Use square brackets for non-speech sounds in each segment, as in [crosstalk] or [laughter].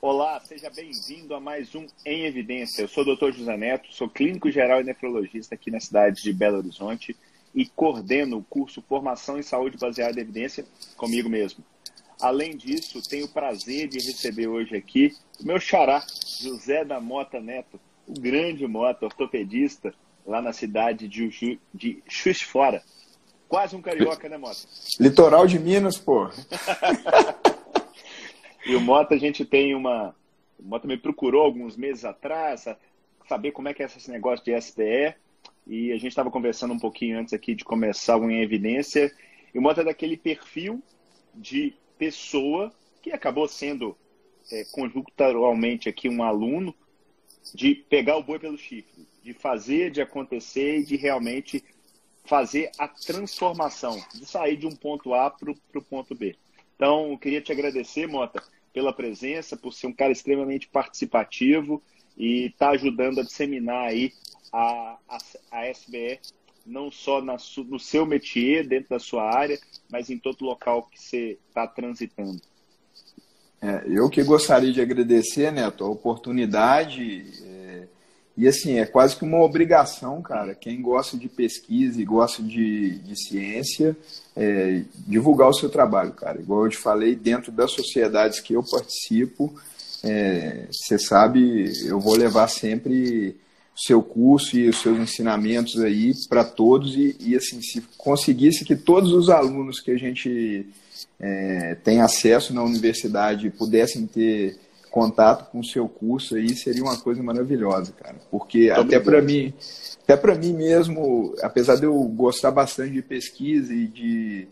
Olá, seja bem-vindo a mais um Em Evidência. Eu sou o Dr. José Neto, sou clínico geral e nefrologista aqui na cidade de Belo Horizonte e coordeno o curso Formação em Saúde Baseada em Evidência comigo mesmo. Além disso, tenho o prazer de receber hoje aqui o meu xará, José da Mota Neto, o grande Mota, ortopedista, lá na cidade de, Ju, de Juiz Fora. Quase um carioca, né, Mota? Litoral de Minas, pô. [laughs] E o Mota, a gente tem uma. O Mota me procurou alguns meses atrás, saber como é que é esse negócio de SBE. E a gente estava conversando um pouquinho antes aqui de começar o Em Evidência. E o Mota é daquele perfil de pessoa que acabou sendo é, conjunturalmente aqui um aluno, de pegar o boi pelo chifre, de fazer, de acontecer e de realmente fazer a transformação, de sair de um ponto A para o ponto B. Então, eu queria te agradecer, Mota, pela presença, por ser um cara extremamente participativo e estar tá ajudando a disseminar aí a, a, a SBE, não só na, no seu métier, dentro da sua área, mas em todo local que você está transitando. É, eu que gostaria de agradecer, Neto, a oportunidade. É, e assim, é quase que uma obrigação, cara. Quem gosta de pesquisa e gosta de, de ciência, é, divulgar o seu trabalho, cara. Igual eu te falei, dentro das sociedades que eu participo, é, você sabe, eu vou levar sempre o seu curso e os seus ensinamentos aí para todos e, e, assim, se conseguisse que todos os alunos que a gente é, tem acesso na universidade pudessem ter contato com o seu curso aí seria uma coisa maravilhosa, cara. Porque Muito até para mim, até para mim mesmo, apesar de eu gostar bastante de pesquisa e de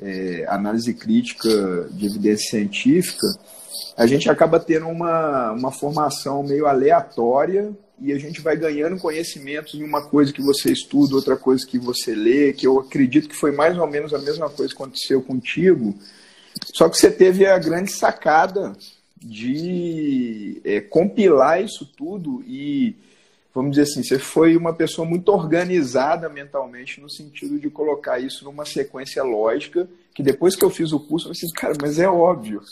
é, análise crítica de evidência científica, a gente acaba tendo uma, uma formação meio aleatória e a gente vai ganhando conhecimentos em uma coisa que você estuda, outra coisa que você lê, que eu acredito que foi mais ou menos a mesma coisa que aconteceu contigo, só que você teve a grande sacada de é, compilar isso tudo e vamos dizer assim, você foi uma pessoa muito organizada mentalmente no sentido de colocar isso numa sequência lógica, que depois que eu fiz o curso, eu falei assim, cara, mas é óbvio,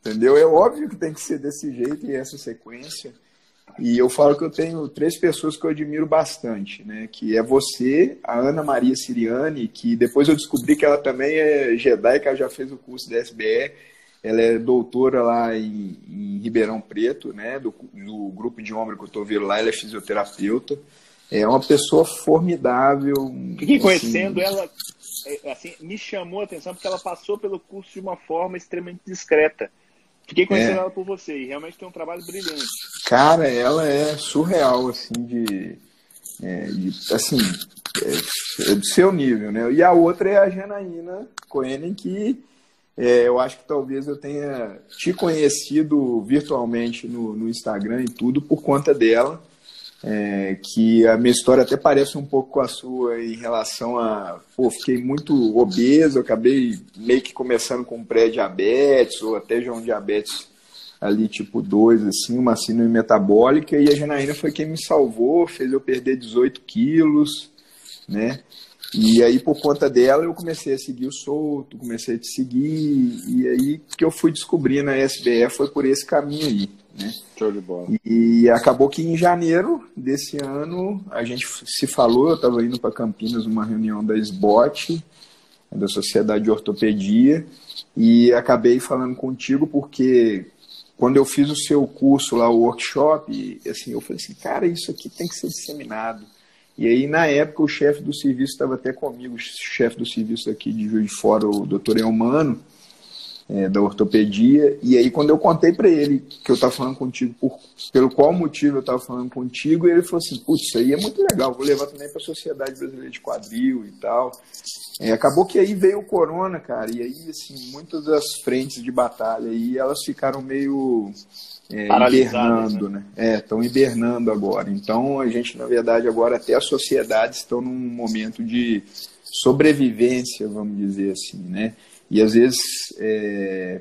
entendeu? É óbvio que tem que ser desse jeito e essa sequência. E eu falo que eu tenho três pessoas que eu admiro bastante, né? Que é você, a Ana Maria Siriani, que depois eu descobri que ela também é Jedi, que ela já fez o curso da SBE, ela é doutora lá em, em Ribeirão Preto, né, do, do, grupo de ombro cotovelo lá, ela é fisioterapeuta. É uma pessoa formidável. Fiquei assim... conhecendo ela, é, assim, me chamou a atenção porque ela passou pelo curso de uma forma extremamente discreta. Fiquei conhecendo é. ela por você e realmente tem um trabalho brilhante. Cara, ela é surreal, assim, de. É, de assim, é, é do seu nível, né? E a outra é a Janaína Coenen, que é, eu acho que talvez eu tenha te conhecido virtualmente no, no Instagram e tudo por conta dela. É, que a minha história até parece um pouco com a sua em relação a. Pô, fiquei muito obeso, acabei meio que começando com pré-diabetes ou até já um diabetes ali tipo 2, assim, uma síndrome metabólica, e a Janaína foi quem me salvou, fez eu perder 18 quilos, né? E aí, por conta dela, eu comecei a seguir o Souto, comecei a te seguir, e aí que eu fui descobrindo a SBE foi por esse caminho aí, né? Show de bola. E acabou que em janeiro desse ano, a gente se falou, eu estava indo para Campinas numa reunião da SBOT, da Sociedade de Ortopedia, e acabei falando contigo porque quando eu fiz o seu curso lá, o workshop, assim, eu falei assim, cara, isso aqui tem que ser disseminado e aí, na época, o chefe do serviço estava até comigo, o chefe do serviço aqui de Juiz de Fora, o doutor Elmano, é, da ortopedia. E aí, quando eu contei para ele que eu estava falando contigo, por, pelo qual motivo eu estava falando contigo, ele falou assim: Putz, isso aí é muito legal, vou levar também para a Sociedade Brasileira de Quadril e tal. É, acabou que aí veio o corona, cara, e aí, assim, muitas das frentes de batalha aí, elas ficaram meio é, hibernando, né? né? É, estão hibernando agora. Então, a gente, na verdade, agora até as sociedades estão num momento de sobrevivência, vamos dizer assim, né? E às vezes é,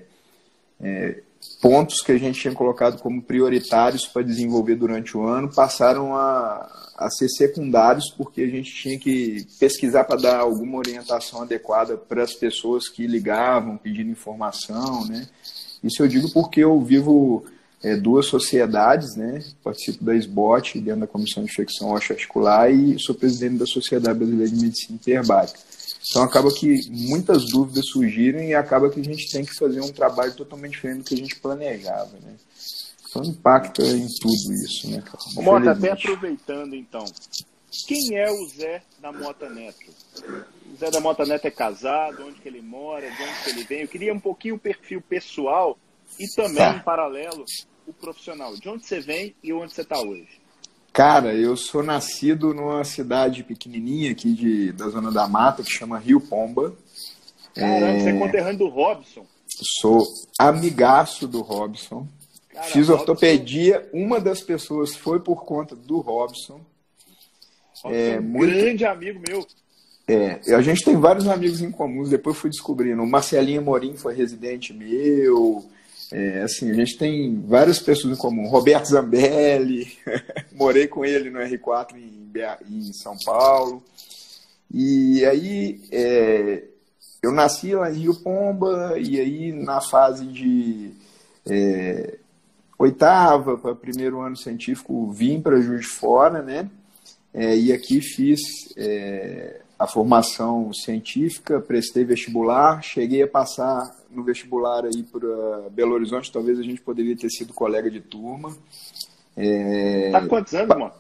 é, pontos que a gente tinha colocado como prioritários para desenvolver durante o ano passaram a, a ser secundários porque a gente tinha que pesquisar para dar alguma orientação adequada para as pessoas que ligavam pedindo informação, né? Isso eu digo porque eu vivo é, duas sociedades, né? Participo da SBOT, dentro da Comissão de Infecção Osteoarticular, e sou presidente da Sociedade Brasileira de Medicina Hiperbárica. Então acaba que muitas dúvidas surgiram e acaba que a gente tem que fazer um trabalho totalmente diferente do que a gente planejava, né? Então impacta em tudo isso, né? Mota, até aproveitando então, quem é o Zé da Mota Neto? O Zé da Mota Neto é casado, onde que ele mora, de onde que ele vem? Eu queria um pouquinho o perfil pessoal e também, tá. em paralelo, o profissional. De onde você vem e onde você está hoje? Cara, eu sou nascido numa cidade pequenininha aqui de, da Zona da Mata, que chama Rio Pomba. Caramba, é... você é conterrâneo do Robson? Sou amigaço do Robson. Cara, Fiz ortopedia, Robson... uma das pessoas foi por conta do Robson. Robson é, muito... grande amigo meu. É, a gente tem vários amigos em comuns, depois fui descobrindo. O Marcelinho Morim foi residente meu, é, assim, a gente tem várias pessoas em comum. Roberto Zambelli, [laughs] morei com ele no R4 em, em São Paulo. E aí é, eu nasci lá em Rio Pomba, e aí na fase de é, oitava para primeiro ano científico vim para Juiz de Fora, né? É, e aqui fiz é, a formação científica, prestei vestibular, cheguei a passar no vestibular aí para Belo Horizonte, talvez a gente poderia ter sido colega de turma. É... Tá com quantos anos, mano?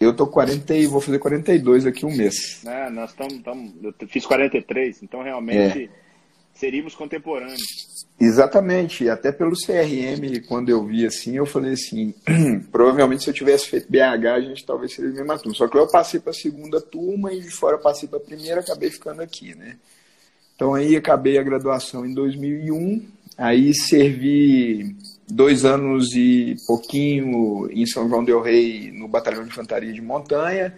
Eu tô 40 e vou fazer 42 aqui um mês. É, nós estamos. Eu fiz 43, então realmente é. Seríamos contemporâneos. Exatamente, até pelo CRM, quando eu vi assim, eu falei assim, [clears throat] provavelmente se eu tivesse feito BH, a gente talvez seria a mesma turma. Só que eu passei para a segunda turma e de fora passei para a primeira, acabei ficando aqui, né? Então aí acabei a graduação em 2001, aí servi dois anos e pouquinho em São João del Rei no Batalhão de Infantaria de Montanha.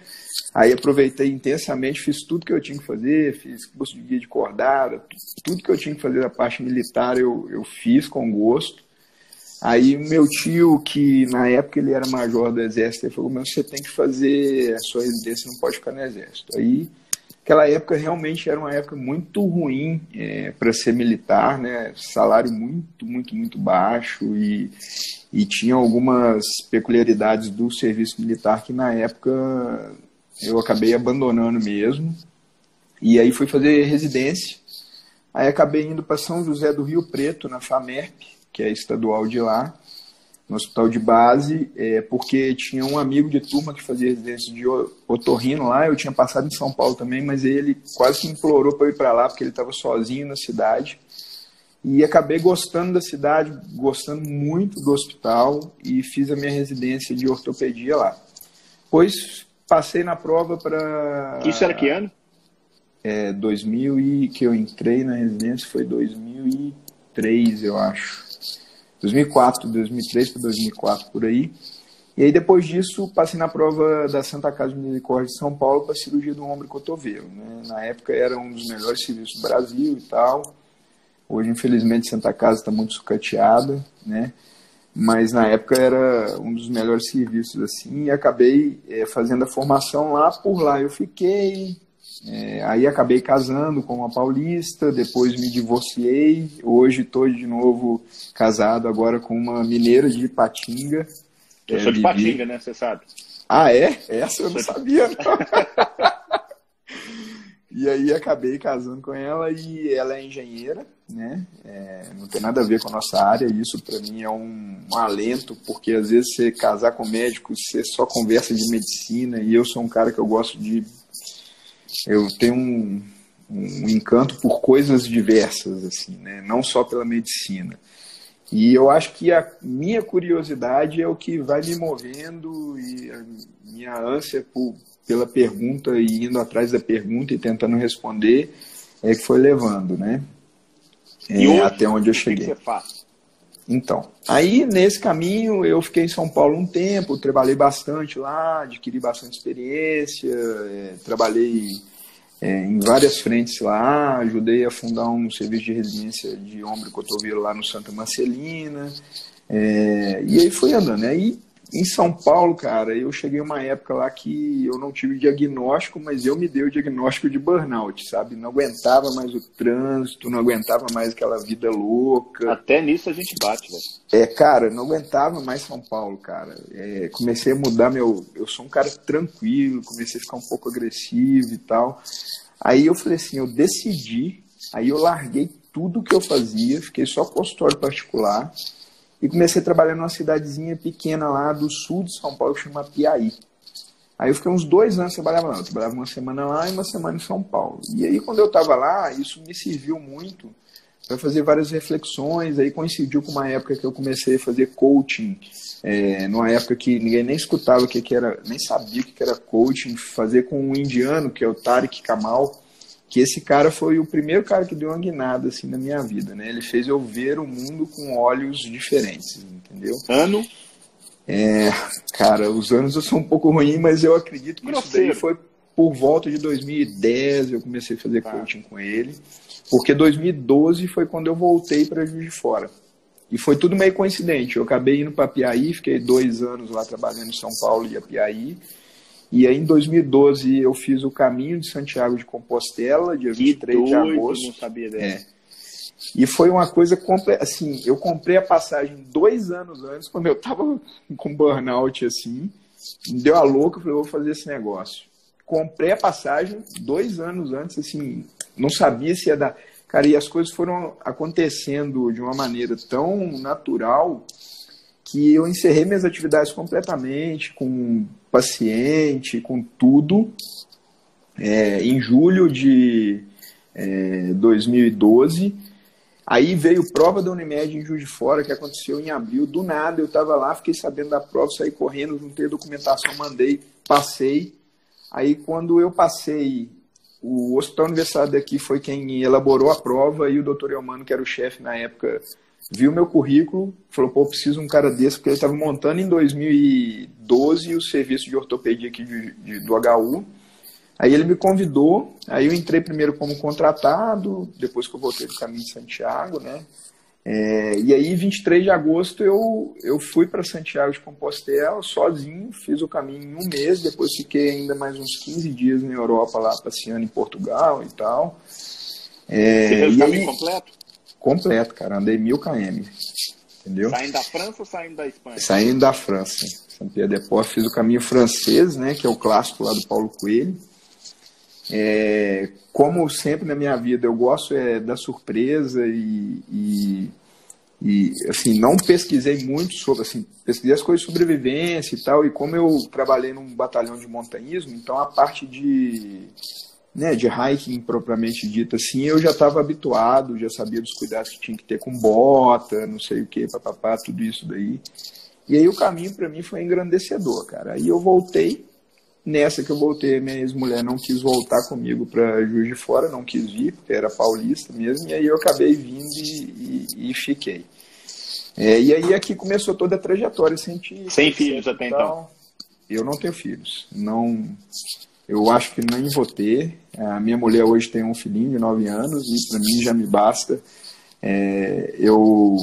Aí aproveitei intensamente, fiz tudo que eu tinha que fazer, fiz curso de guia de cordada, tudo que eu tinha que fazer da parte militar eu, eu fiz com gosto. Aí meu tio, que na época ele era major do exército, ele falou, mas você tem que fazer a sua residência, não pode ficar no exército. Aí aquela época realmente era uma época muito ruim é, para ser militar, né? Salário muito, muito, muito baixo e, e tinha algumas peculiaridades do serviço militar que na época eu acabei abandonando mesmo. E aí fui fazer residência. Aí acabei indo para São José do Rio Preto, na FAMERP, que é estadual de lá no hospital de base, é, porque tinha um amigo de turma que fazia residência de otorrino lá, eu tinha passado em São Paulo também, mas ele quase que implorou para ir para lá, porque ele estava sozinho na cidade. E acabei gostando da cidade, gostando muito do hospital e fiz a minha residência de ortopedia lá. Depois passei na prova para. Isso era que ano? É, 2000 e que eu entrei na residência foi 2003, eu acho. 2004, 2003 para 2004 por aí. E aí depois disso passei na prova da Santa Casa de Misericórdia de São Paulo para cirurgia do ombro e cotovelo. Né? Na época era um dos melhores serviços do Brasil e tal. Hoje infelizmente Santa Casa está muito sucateada, né? Mas na época era um dos melhores serviços assim e acabei é, fazendo a formação lá. Por lá eu fiquei, é, aí acabei casando com uma paulista, depois me divorciei. Hoje estou de novo casado agora com uma mineira de Patinga. Eu é, sou de. Patinga, né? Você sabe. Ah, é? Essa eu não sabia, não. [laughs] e aí acabei casando com ela e ela é engenheira, né? É, não tem nada a ver com a nossa área. Isso para mim é um, um, alento, porque às vezes você casar com médico, você só conversa de medicina e eu sou um cara que eu gosto de eu tenho um, um encanto por coisas diversas, assim, né? não só pela medicina. E eu acho que a minha curiosidade é o que vai me movendo e a minha ânsia por, pela pergunta e indo atrás da pergunta e tentando responder é que foi levando, né? É, até onde eu cheguei. Que faz? Então, aí nesse caminho eu fiquei em São Paulo um tempo, trabalhei bastante lá, adquiri bastante experiência, é, trabalhei é, em várias frentes lá, ajudei a fundar um serviço de residência de ombro e cotovelo lá no Santa Marcelina, é, e aí fui andando. Aí em São Paulo, cara, eu cheguei uma época lá que eu não tive diagnóstico, mas eu me dei o diagnóstico de burnout, sabe? Não aguentava mais o trânsito, não aguentava mais aquela vida louca. Até nisso a gente bate, velho. É, cara, não aguentava mais São Paulo, cara. É, comecei a mudar meu. Eu sou um cara tranquilo, comecei a ficar um pouco agressivo e tal. Aí eu falei assim, eu decidi, aí eu larguei tudo que eu fazia, fiquei só consultório particular e comecei a trabalhar numa cidadezinha pequena lá do sul de São Paulo, que chama Piaí. Aí eu fiquei uns dois anos trabalhando lá. Eu trabalhava uma semana lá e uma semana em São Paulo. E aí, quando eu estava lá, isso me serviu muito para fazer várias reflexões. Aí coincidiu com uma época que eu comecei a fazer coaching, é, numa época que ninguém nem escutava o que, que era, nem sabia o que, que era coaching, fazer com um indiano, que é o Tariq Kamal que esse cara foi o primeiro cara que deu uma guinada assim na minha vida, né? Ele fez eu ver o mundo com olhos diferentes, entendeu? Ano? É, cara, os anos eu sou um pouco ruim, mas eu acredito que Grosseiro. isso daí foi por volta de 2010 eu comecei a fazer tá. coaching com ele, porque 2012 foi quando eu voltei para Juiz de Fora. E foi tudo meio coincidente. Eu acabei indo para Piaí, fiquei dois anos lá trabalhando em São Paulo e a Piaí. E aí, em 2012, eu fiz o caminho de Santiago de Compostela, dia que 23 doido, de agosto. Não sabia dessa. É. E foi uma coisa completa. Assim, eu comprei a passagem dois anos antes, quando eu tava [laughs] com burnout, assim. Me deu a louca, eu falei, vou fazer esse negócio. Comprei a passagem dois anos antes, assim, não sabia se ia dar. Cara, e as coisas foram acontecendo de uma maneira tão natural que eu encerrei minhas atividades completamente, com paciente, com tudo, é, em julho de é, 2012. Aí veio prova da Unimed em Juiz de Fora, que aconteceu em abril. Do nada, eu estava lá, fiquei sabendo da prova, saí correndo, juntei a documentação, mandei, passei. Aí, quando eu passei, o Hospital Universitário daqui foi quem elaborou a prova e o doutor Elmano, que era o chefe na época viu meu currículo, falou, pô, preciso de um cara desse, porque ele estava montando em 2012 o serviço de ortopedia aqui de, de, do HU. Aí ele me convidou, aí eu entrei primeiro como contratado, depois que eu voltei do caminho de Santiago, né? É, e aí, 23 de agosto, eu, eu fui para Santiago de Compostela sozinho, fiz o caminho em um mês, depois fiquei ainda mais uns 15 dias na Europa, lá passeando em Portugal e tal. É, Você fez o caminho aí, completo? Completo, cara. Andei mil km. Entendeu? Saindo da França ou saindo da Espanha? Saindo da França. Saint-Pierre-de-Port, fiz o caminho francês, né, que é o clássico lá do Paulo Coelho. É, como sempre na minha vida, eu gosto é, da surpresa e, e, e, assim, não pesquisei muito sobre, assim, pesquisei as coisas de sobrevivência e tal, e como eu trabalhei num batalhão de montanhismo, então a parte de né, de hiking propriamente dito assim, eu já estava habituado, já sabia dos cuidados que tinha que ter com bota, não sei o que, papapá, tudo isso daí. E aí o caminho para mim foi engrandecedor, cara. Aí eu voltei, nessa que eu voltei, minha ex-mulher não quis voltar comigo para Juiz de Fora, não quis vir, porque era paulista mesmo, e aí eu acabei vindo e, e, e fiquei. É, e aí aqui começou toda a trajetória científica. Sem filhos até então? Eu não tenho filhos. Não eu acho que nem vou ter. A minha mulher hoje tem um filhinho de 9 anos e para mim já me basta. É, eu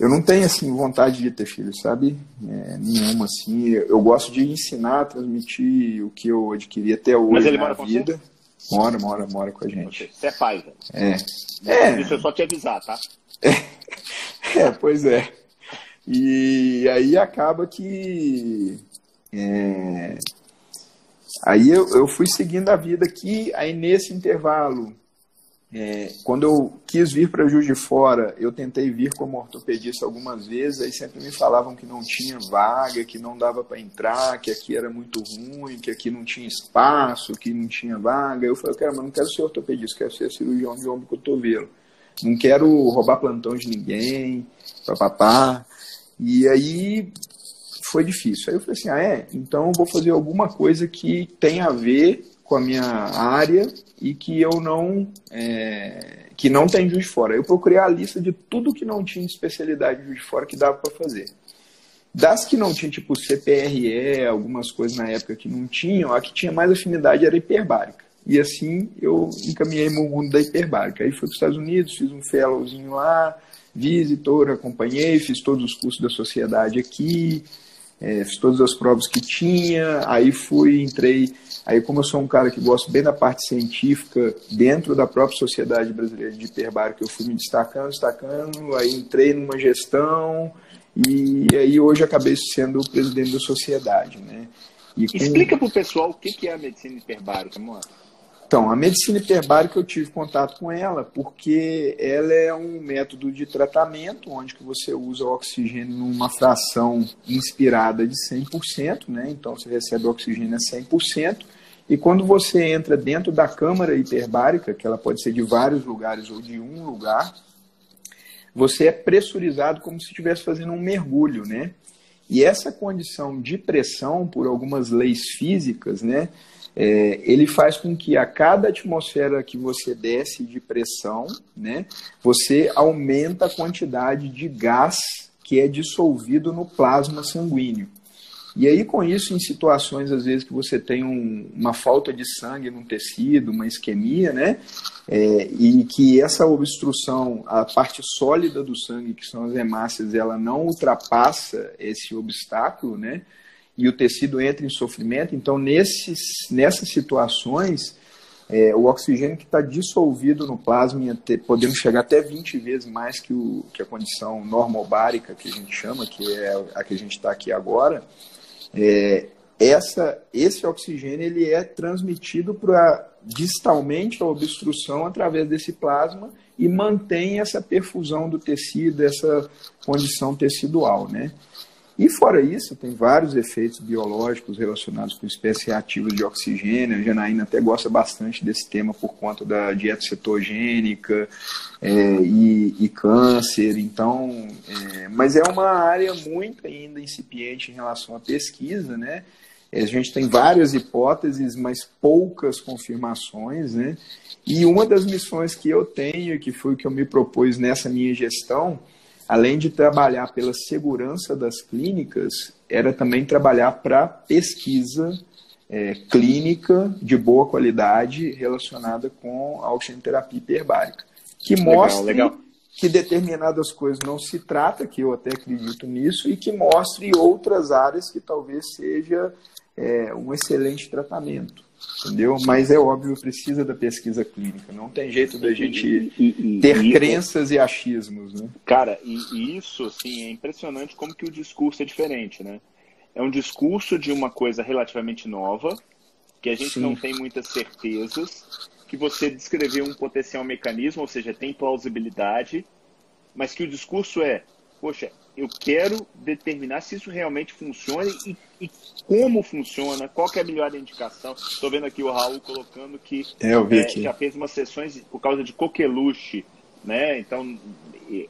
eu não tenho assim vontade de ter filhos, sabe? É, nenhuma assim. Eu gosto de ensinar, transmitir o que eu adquiri até hoje Mas ele na mora vida. Com você? Mora, mora, mora com a gente. Você é pai, velho. É. é. Isso é só te avisar, tá? É, [laughs] é pois é. E aí acaba que é, Aí eu, eu fui seguindo a vida aqui, aí nesse intervalo, é, quando eu quis vir para Juiz de Fora, eu tentei vir como ortopedista algumas vezes, aí sempre me falavam que não tinha vaga, que não dava para entrar, que aqui era muito ruim, que aqui não tinha espaço, que não tinha vaga. Eu falei, cara, mas não quero ser ortopedista, quero ser cirurgião de ombro e cotovelo. Não quero roubar plantão de ninguém, papapá. E aí foi difícil. Aí eu falei assim, ah, é? Então eu vou fazer alguma coisa que tenha a ver com a minha área e que eu não é, que não tem Juiz de Fora. Eu procurei a lista de tudo que não tinha especialidade de Juiz de Fora que dava para fazer. Das que não tinha, tipo CPRE, algumas coisas na época que não tinham, a que tinha mais afinidade era hiperbárica. E assim eu encaminhei meu mundo da hiperbárica. Aí fui para os Estados Unidos, fiz um fellowzinho lá, visitor, acompanhei, fiz todos os cursos da sociedade aqui, é, fiz todas as provas que tinha, aí fui, entrei, aí como eu sou um cara que gosto bem da parte científica, dentro da própria Sociedade Brasileira de Hiperbárica, eu fui me destacando, destacando, aí entrei numa gestão, e aí hoje acabei sendo o presidente da sociedade, né? Com... Explica para o pessoal o que é a medicina hiperbárica, mano. Então, a medicina hiperbárica eu tive contato com ela porque ela é um método de tratamento onde que você usa o oxigênio numa fração inspirada de 100%, né? Então você recebe oxigênio a 100%, e quando você entra dentro da câmara hiperbárica, que ela pode ser de vários lugares ou de um lugar, você é pressurizado como se estivesse fazendo um mergulho, né? E essa condição de pressão, por algumas leis físicas, né? É, ele faz com que a cada atmosfera que você desce de pressão, né, você aumenta a quantidade de gás que é dissolvido no plasma sanguíneo. E aí, com isso, em situações, às vezes, que você tem um, uma falta de sangue no tecido, uma isquemia, né? É, e que essa obstrução, a parte sólida do sangue, que são as hemácias, ela não ultrapassa esse obstáculo, né? E o tecido entra em sofrimento. Então, nesses, nessas situações, é, o oxigênio que está dissolvido no plasma, podemos chegar até 20 vezes mais que, o, que a condição normobárica, que a gente chama, que é a que a gente está aqui agora, é, essa, esse oxigênio ele é transmitido para distalmente a obstrução através desse plasma e mantém essa perfusão do tecido, essa condição tecidual, né? E fora isso, tem vários efeitos biológicos relacionados com espécies reativas de oxigênio. A Janaína até gosta bastante desse tema por conta da dieta cetogênica é, e, e, câncer. Então, é, mas é uma área muito ainda incipiente em relação à pesquisa, né? A gente tem várias hipóteses, mas poucas confirmações, né? E uma das missões que eu tenho, que foi o que eu me propus nessa minha gestão, além de trabalhar pela segurança das clínicas, era também trabalhar para pesquisa é, clínica de boa qualidade relacionada com a oxigenoterapia hiperbárica, que mostre legal. que determinadas coisas não se trata, que eu até acredito nisso, e que mostre outras áreas que talvez seja é, um excelente tratamento entendeu? Mas é óbvio, precisa da pesquisa clínica. Não tem jeito da gente e, e, ter e, crenças e achismos, né? Cara, e, isso, assim, é impressionante como que o discurso é diferente, né? É um discurso de uma coisa relativamente nova, que a gente Sim. não tem muitas certezas, que você descreveu um potencial mecanismo, ou seja, tem plausibilidade, mas que o discurso é, poxa, eu quero determinar se isso realmente funciona e, e como funciona, qual é a melhor indicação. Estou vendo aqui o Raul colocando que é, é, já fez umas sessões por causa de coqueluche, né? Então,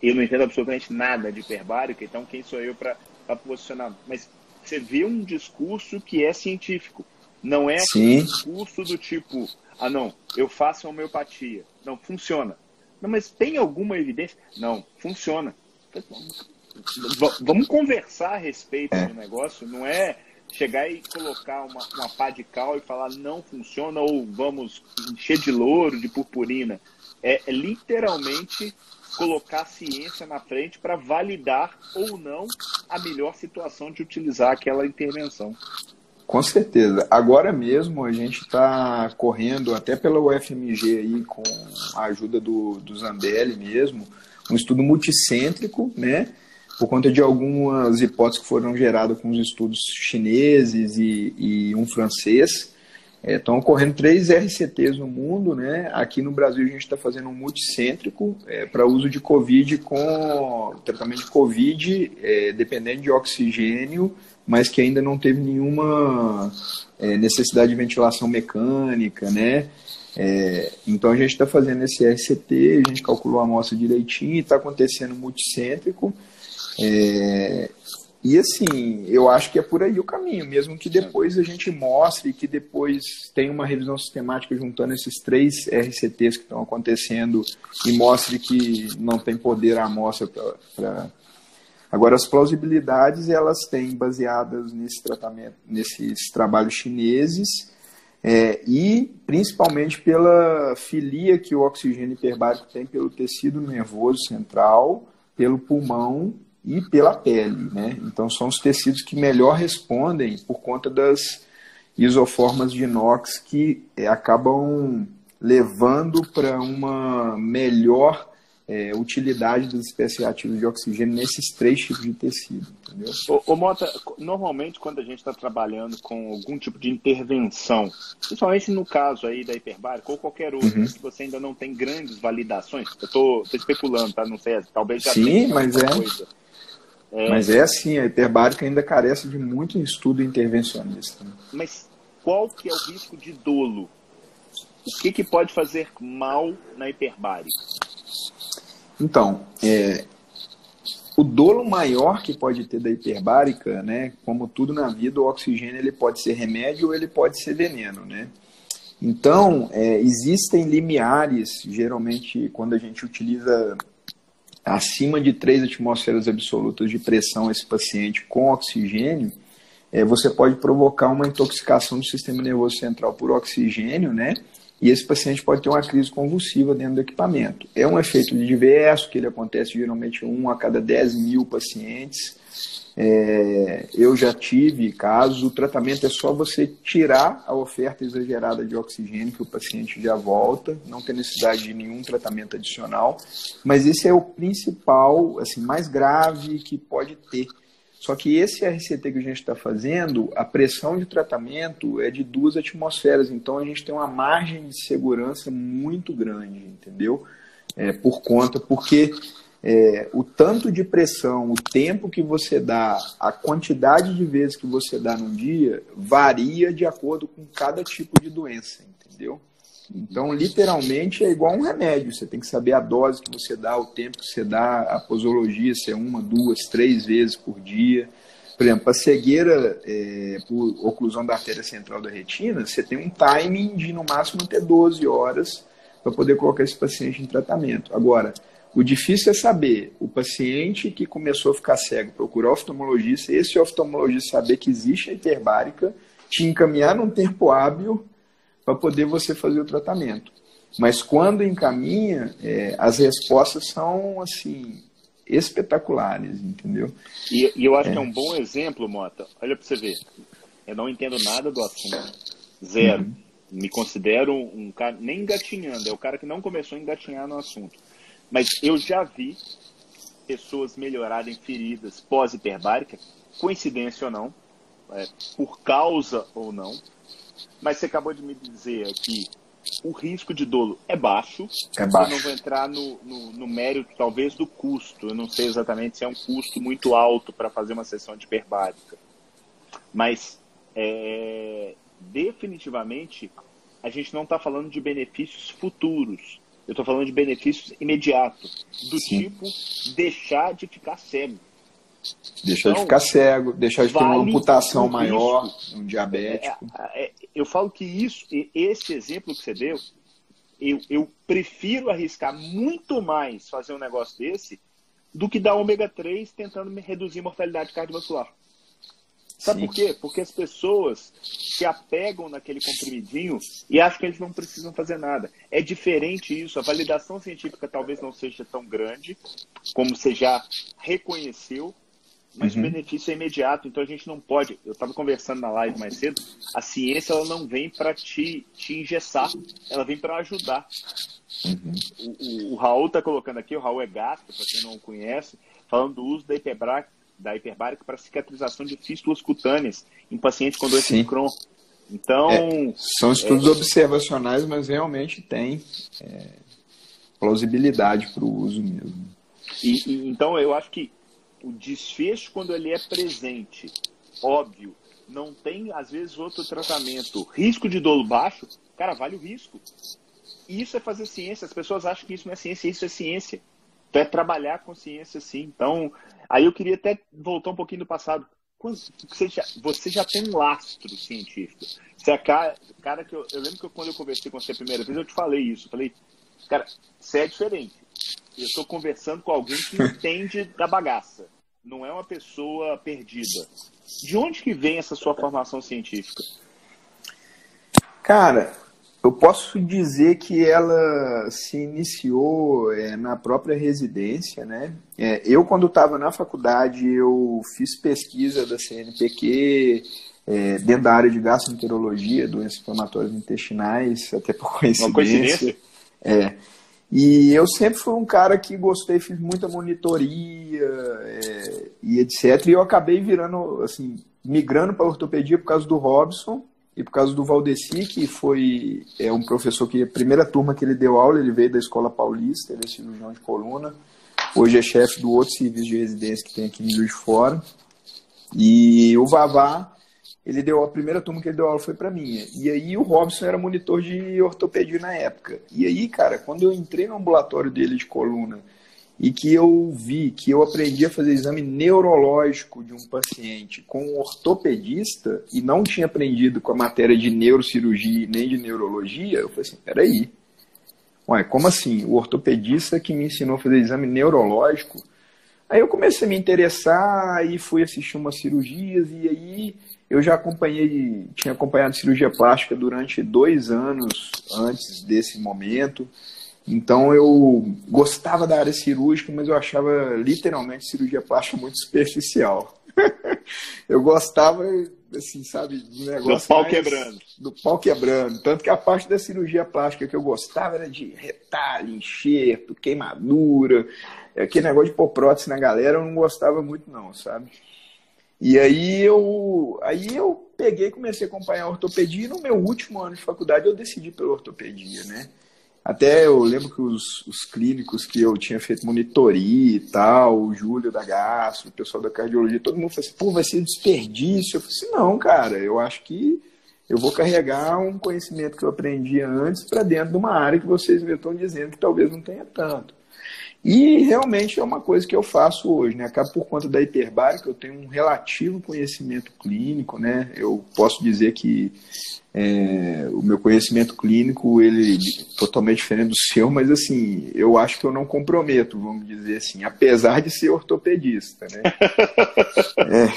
eu não entendo absolutamente nada de hiperbárica, então quem sou eu para posicionar? Mas você vê um discurso que é científico. Não é um discurso do tipo, ah não, eu faço homeopatia. Não, funciona. Não, mas tem alguma evidência? Não, funciona vamos conversar a respeito é. do negócio, não é chegar e colocar uma, uma pá de cal e falar não funciona ou vamos encher de louro, de purpurina. É, é literalmente colocar a ciência na frente para validar ou não a melhor situação de utilizar aquela intervenção. Com certeza. Agora mesmo a gente está correndo até pela UFMG aí com a ajuda do, do Zambelli mesmo, um estudo multicêntrico, né? Por conta de algumas hipóteses que foram geradas com os estudos chineses e, e um francês. Estão é, ocorrendo três RCTs no mundo, né? Aqui no Brasil a gente está fazendo um multicêntrico é, para uso de Covid com tratamento de Covid é, dependendo de oxigênio, mas que ainda não teve nenhuma é, necessidade de ventilação mecânica, né? É, então a gente está fazendo esse RCT, a gente calculou a amostra direitinho, está acontecendo multicêntrico. É, e assim, eu acho que é por aí o caminho, mesmo que depois a gente mostre, que depois tem uma revisão sistemática juntando esses três RCTs que estão acontecendo e mostre que não tem poder a amostra para. Agora, as plausibilidades elas têm baseadas nesse tratamento, nesses trabalhos chineses é, e principalmente pela filia que o oxigênio hiperbárico tem pelo tecido nervoso central, pelo pulmão e pela pele, né? Então são os tecidos que melhor respondem por conta das isoformas de inox que é, acabam levando para uma melhor é, utilidade dos espécies ativos de oxigênio nesses três tipos de tecido. Entendeu? Ô, ô Mota, normalmente quando a gente está trabalhando com algum tipo de intervenção, principalmente no caso aí da hiperbárica ou qualquer outro, uhum. que você ainda não tem grandes validações, eu estou especulando, tá? Não sei, talvez já Sim, tenha mas é. Coisa. É... Mas é assim, a hiperbárica ainda carece de muito estudo intervencionista. Mas qual que é o risco de dolo? O que, que pode fazer mal na hiperbárica? Então, é, o dolo maior que pode ter da hiperbárica, né, como tudo na vida, o oxigênio ele pode ser remédio ou ele pode ser veneno, né? Então, é, existem limiares, geralmente, quando a gente utiliza acima de 3 atmosferas absolutas de pressão esse paciente com oxigênio, é, você pode provocar uma intoxicação do sistema nervoso central por oxigênio, né? E esse paciente pode ter uma crise convulsiva dentro do equipamento. É um efeito diverso, que ele acontece geralmente um a cada 10 mil pacientes. É, eu já tive casos, o tratamento é só você tirar a oferta exagerada de oxigênio, que o paciente já volta, não tem necessidade de nenhum tratamento adicional, mas esse é o principal, assim, mais grave que pode ter só que esse RCT que a gente está fazendo, a pressão de tratamento é de duas atmosferas, então a gente tem uma margem de segurança muito grande, entendeu? É, por conta, porque é, o tanto de pressão, o tempo que você dá, a quantidade de vezes que você dá num dia, varia de acordo com cada tipo de doença, entendeu? Então, literalmente, é igual um remédio. Você tem que saber a dose que você dá, o tempo que você dá, a posologia, se é uma, duas, três vezes por dia. Por exemplo, a cegueira é, por oclusão da artéria central da retina, você tem um timing de no máximo ter 12 horas para poder colocar esse paciente em tratamento. Agora, o difícil é saber o paciente que começou a ficar cego, procurar oftalmologista, esse oftalmologista saber que existe a hiperbárica, te encaminhar num tempo hábil para poder você fazer o tratamento. Mas quando encaminha, é, as respostas são assim espetaculares, entendeu? E, e eu acho é. que é um bom exemplo, Mota. Olha para você ver. Eu não entendo nada do assunto. Zero. Uhum. Me considero um cara, nem engatinhando, é o cara que não começou a engatinhar no assunto. Mas eu já vi pessoas melhorarem feridas pós-hiperbárica, coincidência ou não, é, por causa ou não, mas você acabou de me dizer aqui o risco de dolo é baixo. É baixo. Eu não vou entrar no, no, no, mérito, talvez, do custo. Eu não sei exatamente se é um custo muito alto para fazer uma sessão de hiperbárica. Mas, é, definitivamente, a gente não está falando de benefícios futuros. Eu estou falando de benefícios imediatos, do Sim. tipo deixar de ficar cego. Deixar então, de ficar cego, deixar de vale ter uma amputação maior, risco. um diabético. É, é, eu falo que isso, esse exemplo que você deu, eu, eu prefiro arriscar muito mais fazer um negócio desse do que dar ômega 3 tentando reduzir a mortalidade cardiovascular. Sabe Sim. por quê? Porque as pessoas se apegam naquele comprimidinho e acham que eles não precisam fazer nada. É diferente isso. A validação científica talvez não seja tão grande como você já reconheceu, mas uhum. o benefício é imediato, então a gente não pode. Eu estava conversando na live mais cedo, a ciência ela não vem para te, te engessar, ela vem para ajudar. Uhum. O, o, o, Raul está colocando aqui, o Raul é gato, para quem não conhece, falando do uso da hiperbárica, da hiperbárica para cicatrização de fístulas cutâneas em pacientes com doença de Crohn. Então. É, são estudos é, observacionais, mas realmente tem é, plausibilidade para o uso mesmo. E, e, então eu acho que o desfecho quando ele é presente, óbvio, não tem às vezes outro tratamento, risco de dolo baixo, cara, vale o risco. Isso é fazer ciência. As pessoas acham que isso não é ciência, isso é ciência. Então é trabalhar com ciência sim. Então, aí eu queria até voltar um pouquinho do passado. Você já, você já tem um lastro científico. Você é cara, cara que eu, eu lembro que quando eu conversei com você a primeira vez, eu te falei isso. Eu falei, cara, você é diferente eu estou conversando com alguém que entende da bagaça. Não é uma pessoa perdida. De onde que vem essa sua formação científica? Cara, eu posso dizer que ela se iniciou é, na própria residência, né? É, eu, quando estava na faculdade, eu fiz pesquisa da CNPq é, dentro da área de gastroenterologia, doenças inflamatórias intestinais, até por [laughs] coincidência. Uma coincidência? É. E eu sempre fui um cara que gostei, fiz muita monitoria é, e etc. E eu acabei virando, assim, migrando para ortopedia por causa do Robson e por causa do Valdeci, que foi é, um professor que a primeira turma que ele deu aula, ele veio da Escola Paulista, ele é cirurgião de coluna, hoje é chefe do outro serviço de residência que tem aqui em Juiz de Fora. E o Vavá, ele deu a primeira turma que ele deu aula foi para mim. E aí o Robson era monitor de ortopedia na época. E aí, cara, quando eu entrei no ambulatório dele de coluna e que eu vi que eu aprendi a fazer exame neurológico de um paciente com um ortopedista e não tinha aprendido com a matéria de neurocirurgia nem de neurologia, eu falei assim, peraí, Ué, como assim? O ortopedista que me ensinou a fazer exame neurológico? Aí eu comecei a me interessar e fui assistir umas cirurgias e aí eu já acompanhei, tinha acompanhado cirurgia plástica durante dois anos antes desse momento. Então eu gostava da área cirúrgica, mas eu achava literalmente cirurgia plástica muito superficial. [laughs] eu gostava, assim, sabe, do negócio. Do pau quebrando. Do pau quebrando. Tanto que a parte da cirurgia plástica que eu gostava era de retalho, enxerto, queimadura. Aquele negócio de pôr prótese na galera eu não gostava muito, não, sabe? E aí eu, aí eu peguei e comecei a acompanhar a ortopedia. E no meu último ano de faculdade eu decidi pela ortopedia, né? Até eu lembro que os, os clínicos que eu tinha feito monitoria e tal, o Júlio da Gastro, o pessoal da cardiologia, todo mundo falou assim, pô, vai ser desperdício. Eu falei assim, não, cara, eu acho que eu vou carregar um conhecimento que eu aprendi antes para dentro de uma área que vocês me estão dizendo que talvez não tenha tanto. E realmente é uma coisa que eu faço hoje, né? Acaba por conta da hiperbárica, eu tenho um relativo conhecimento clínico, né? Eu posso dizer que é, o meu conhecimento clínico ele é totalmente diferente do seu, mas assim, eu acho que eu não comprometo, vamos dizer assim, apesar de ser ortopedista, né? [laughs] é,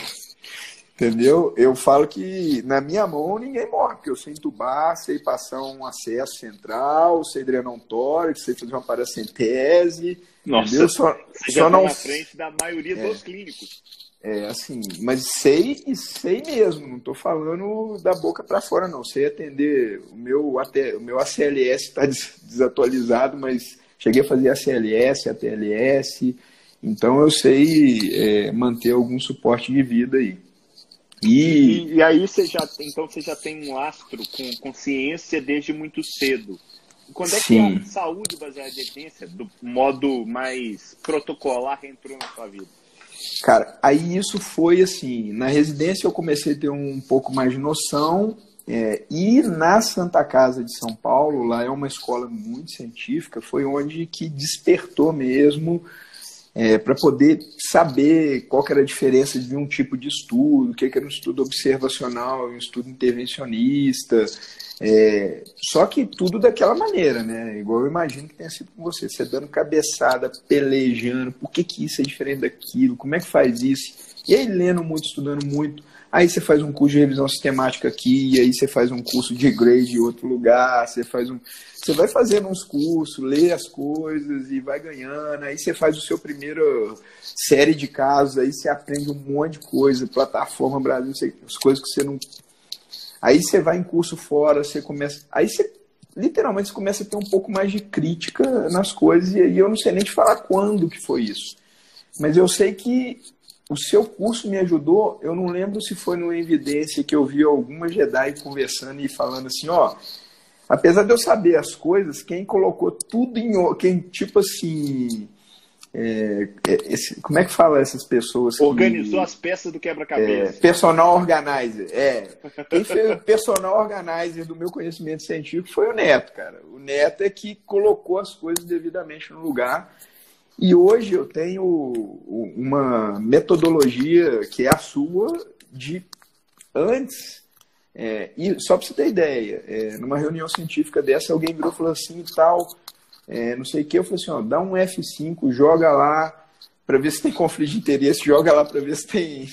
entendeu? Eu falo que na minha mão ninguém morre, porque eu sei entubar, sei passar um acesso central, sei drenar um tórax, sei fazer uma paracentese, Nossa, entendeu? Só, só não na frente da maioria é. dos clínicos. É, assim, mas sei e sei mesmo, não estou falando da boca para fora, não. Sei atender, o meu, até, o meu ACLS está desatualizado, mas cheguei a fazer ACLS, ATLS, então eu sei é, manter algum suporte de vida aí. E... e, e, aí você já, então você já tem um lastro com consciência desde muito cedo. Quando é Sim. que a saúde baseada em evidência, do modo mais protocolar, entrou na sua vida? Cara, aí isso foi assim, na residência eu comecei a ter um pouco mais de noção, é, e na Santa Casa de São Paulo, lá é uma escola muito científica, foi onde que despertou mesmo é, para poder saber qual era a diferença de um tipo de estudo, o que era um estudo observacional, um estudo intervencionista, é, só que tudo daquela maneira, né? Igual eu imagino que tenha sido com você, você dando cabeçada, pelejando, por que, que isso é diferente daquilo, como é que faz isso? E aí lendo muito, estudando muito, aí você faz um curso de revisão sistemática aqui, aí você faz um curso de grade em outro lugar, você faz um. Você vai fazendo uns cursos, lê as coisas e vai ganhando, aí você faz o seu primeiro série de casos, aí você aprende um monte de coisa, plataforma Brasil, as coisas que você não Aí você vai em curso fora, você começa. Aí você literalmente você começa a ter um pouco mais de crítica nas coisas, e eu não sei nem te falar quando que foi isso. Mas eu sei que o seu curso me ajudou. Eu não lembro se foi no Evidência que eu vi alguma Jedi conversando e falando assim, ó. Apesar de eu saber as coisas, quem colocou tudo em. Quem, tipo assim é, é, esse, como é que fala essas pessoas? Organizou que, as peças do quebra-cabeça. É, personal organizer. É. Quem foi o personal organizer do meu conhecimento científico foi o Neto, cara. O Neto é que colocou as coisas devidamente no lugar. E hoje eu tenho uma metodologia que é a sua de antes. É, e só para você ter ideia, é, numa reunião científica dessa, alguém virou e falou assim e tal é, não sei o que. Eu falei assim, ó, dá um F5, joga lá para ver se tem conflito de interesse, joga lá para ver se tem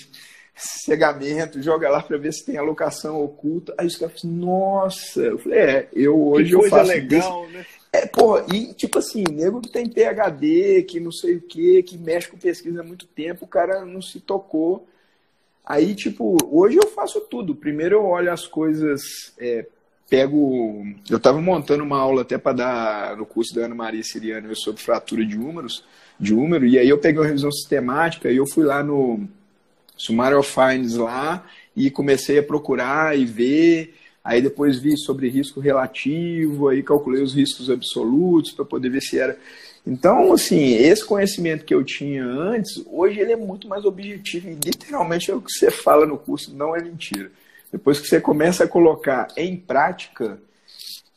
cegamento, joga lá para ver se tem alocação oculta. Aí os caras falam, nossa, eu falei, é, eu hoje eu faço legal, desse... né? É, porra, e tipo assim, nego que tem PHD, que não sei o que, que mexe com pesquisa há muito tempo, o cara não se tocou. Aí, tipo, hoje eu faço tudo. Primeiro eu olho as coisas, é, pego. Eu estava montando uma aula até para dar no curso da Ana Maria Siriano sobre fratura de húmeros, de húmero, e aí eu peguei uma revisão sistemática e eu fui lá no Summary of Finds lá e comecei a procurar e ver Aí depois vi sobre risco relativo, aí calculei os riscos absolutos para poder ver se era. Então, assim, esse conhecimento que eu tinha antes, hoje ele é muito mais objetivo e literalmente é o que você fala no curso, não é mentira. Depois que você começa a colocar em prática,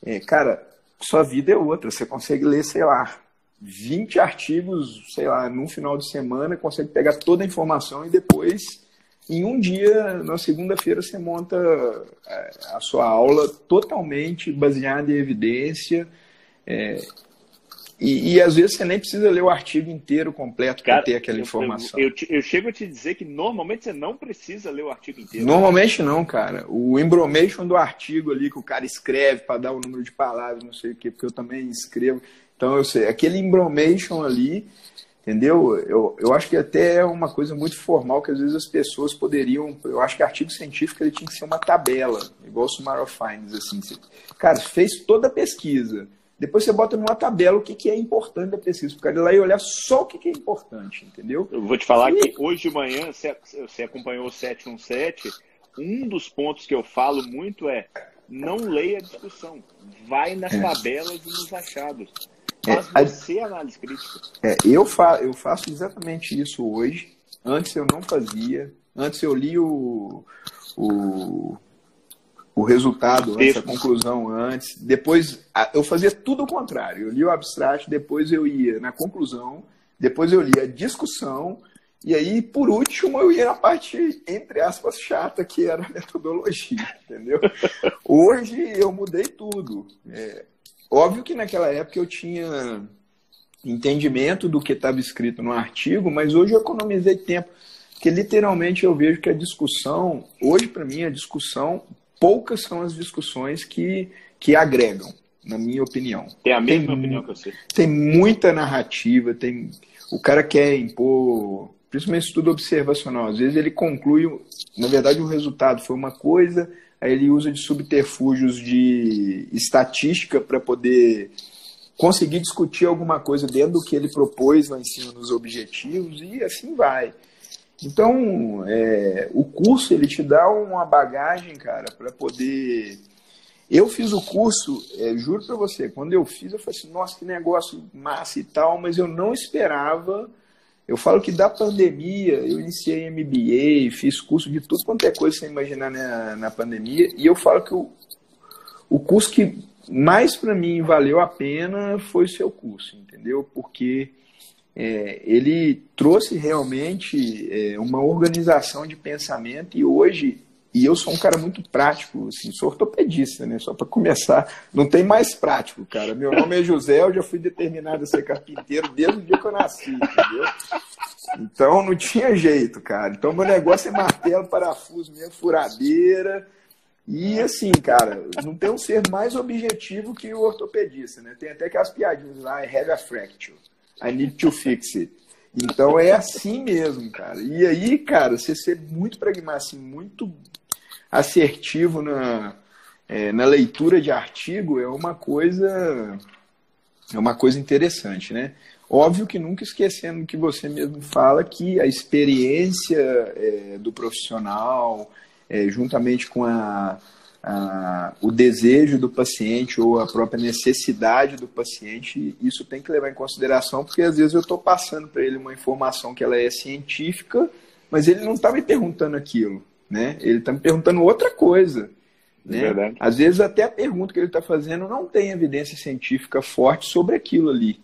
é, cara, sua vida é outra. Você consegue ler, sei lá, 20 artigos, sei lá, num final de semana, consegue pegar toda a informação e depois em um dia, na segunda-feira, você monta é, a sua aula totalmente baseada em evidência. É, e, e, às vezes você nem precisa ler o artigo inteiro completo para ter aquela informação. Eu, eu, eu, chego a te dizer que normalmente você não precisa ler o artigo inteiro. Normalmente não, cara. O embromation do artigo ali que o cara escreve para dar o número de palavras, não sei o quê, porque eu também escrevo. Então eu sei, aquele embromation ali Entendeu? Eu, eu acho que até é uma coisa muito formal que às vezes as pessoas poderiam. Eu acho que artigo científico ele tinha que ser uma tabela, igual o Summary of Finds. Assim. Cara, fez toda a pesquisa. Depois você bota numa tabela o que, que é importante da pesquisa. Para ir lá e olhar só o que, que é importante, entendeu? Eu vou te falar e... que hoje de manhã, você, você acompanhou o 717, um dos pontos que eu falo muito é não leia a discussão. Vai nas é. tabelas e nos achados. Faz você análise crítica. É, eu, fa eu faço exatamente isso hoje. Antes eu não fazia. Antes eu li o, o, o resultado, antes, a conclusão antes. Depois eu fazia tudo o contrário. Eu li o abstract, depois eu ia na conclusão, depois eu lia a discussão. E aí, por último, eu ia na parte, entre aspas, chata, que era a metodologia, [laughs] entendeu? Hoje eu mudei tudo. É, Óbvio que naquela época eu tinha entendimento do que estava escrito no artigo, mas hoje eu economizei tempo, porque literalmente eu vejo que a discussão, hoje para mim a discussão, poucas são as discussões que, que agregam, na minha opinião. Tem a mesma tem, opinião que você. Tem muita narrativa, tem o cara quer impor, principalmente estudo observacional, às vezes ele conclui, na verdade o resultado foi uma coisa, Ele usa de subterfúgios de estatística para poder conseguir discutir alguma coisa dentro do que ele propôs lá em cima nos objetivos e assim vai. Então, é, o curso ele te dá uma bagagem, cara, para poder. Eu fiz o curso, é, juro para você, quando eu fiz, eu falei assim, nossa, que negócio massa e tal, mas eu não esperava eu falo que da pandemia, eu iniciei MBA, fiz curso de tudo quanto é coisa você imaginar na, na pandemia, e eu falo que o, o curso que mais para mim valeu a pena foi o seu curso, entendeu? Porque é, ele trouxe realmente é, uma organização de pensamento e hoje e eu sou um cara muito prático, assim, sou ortopedista, né? Só para começar, não tem mais prático, cara. Meu nome é José, eu já fui determinado a ser carpinteiro desde o dia que eu nasci, entendeu? Então não tinha jeito, cara. Então meu negócio é martelo, parafuso mesmo, furadeira. E assim, cara, não tem um ser mais objetivo que o ortopedista, né? Tem até aquelas piadinhas lá, I have a fracture. I need to fix it. Então é assim mesmo, cara. E aí, cara, você ser muito pragmático, assim, muito assertivo na, é, na leitura de artigo é uma coisa é uma coisa interessante, né? Óbvio que nunca esquecendo que você mesmo fala que a experiência é, do profissional, é, juntamente com a, a, o desejo do paciente ou a própria necessidade do paciente, isso tem que levar em consideração, porque às vezes eu estou passando para ele uma informação que ela é científica, mas ele não está me perguntando aquilo né? Ele está me perguntando outra coisa. Né? Verdade. Às vezes até a pergunta que ele está fazendo não tem evidência científica forte sobre aquilo ali.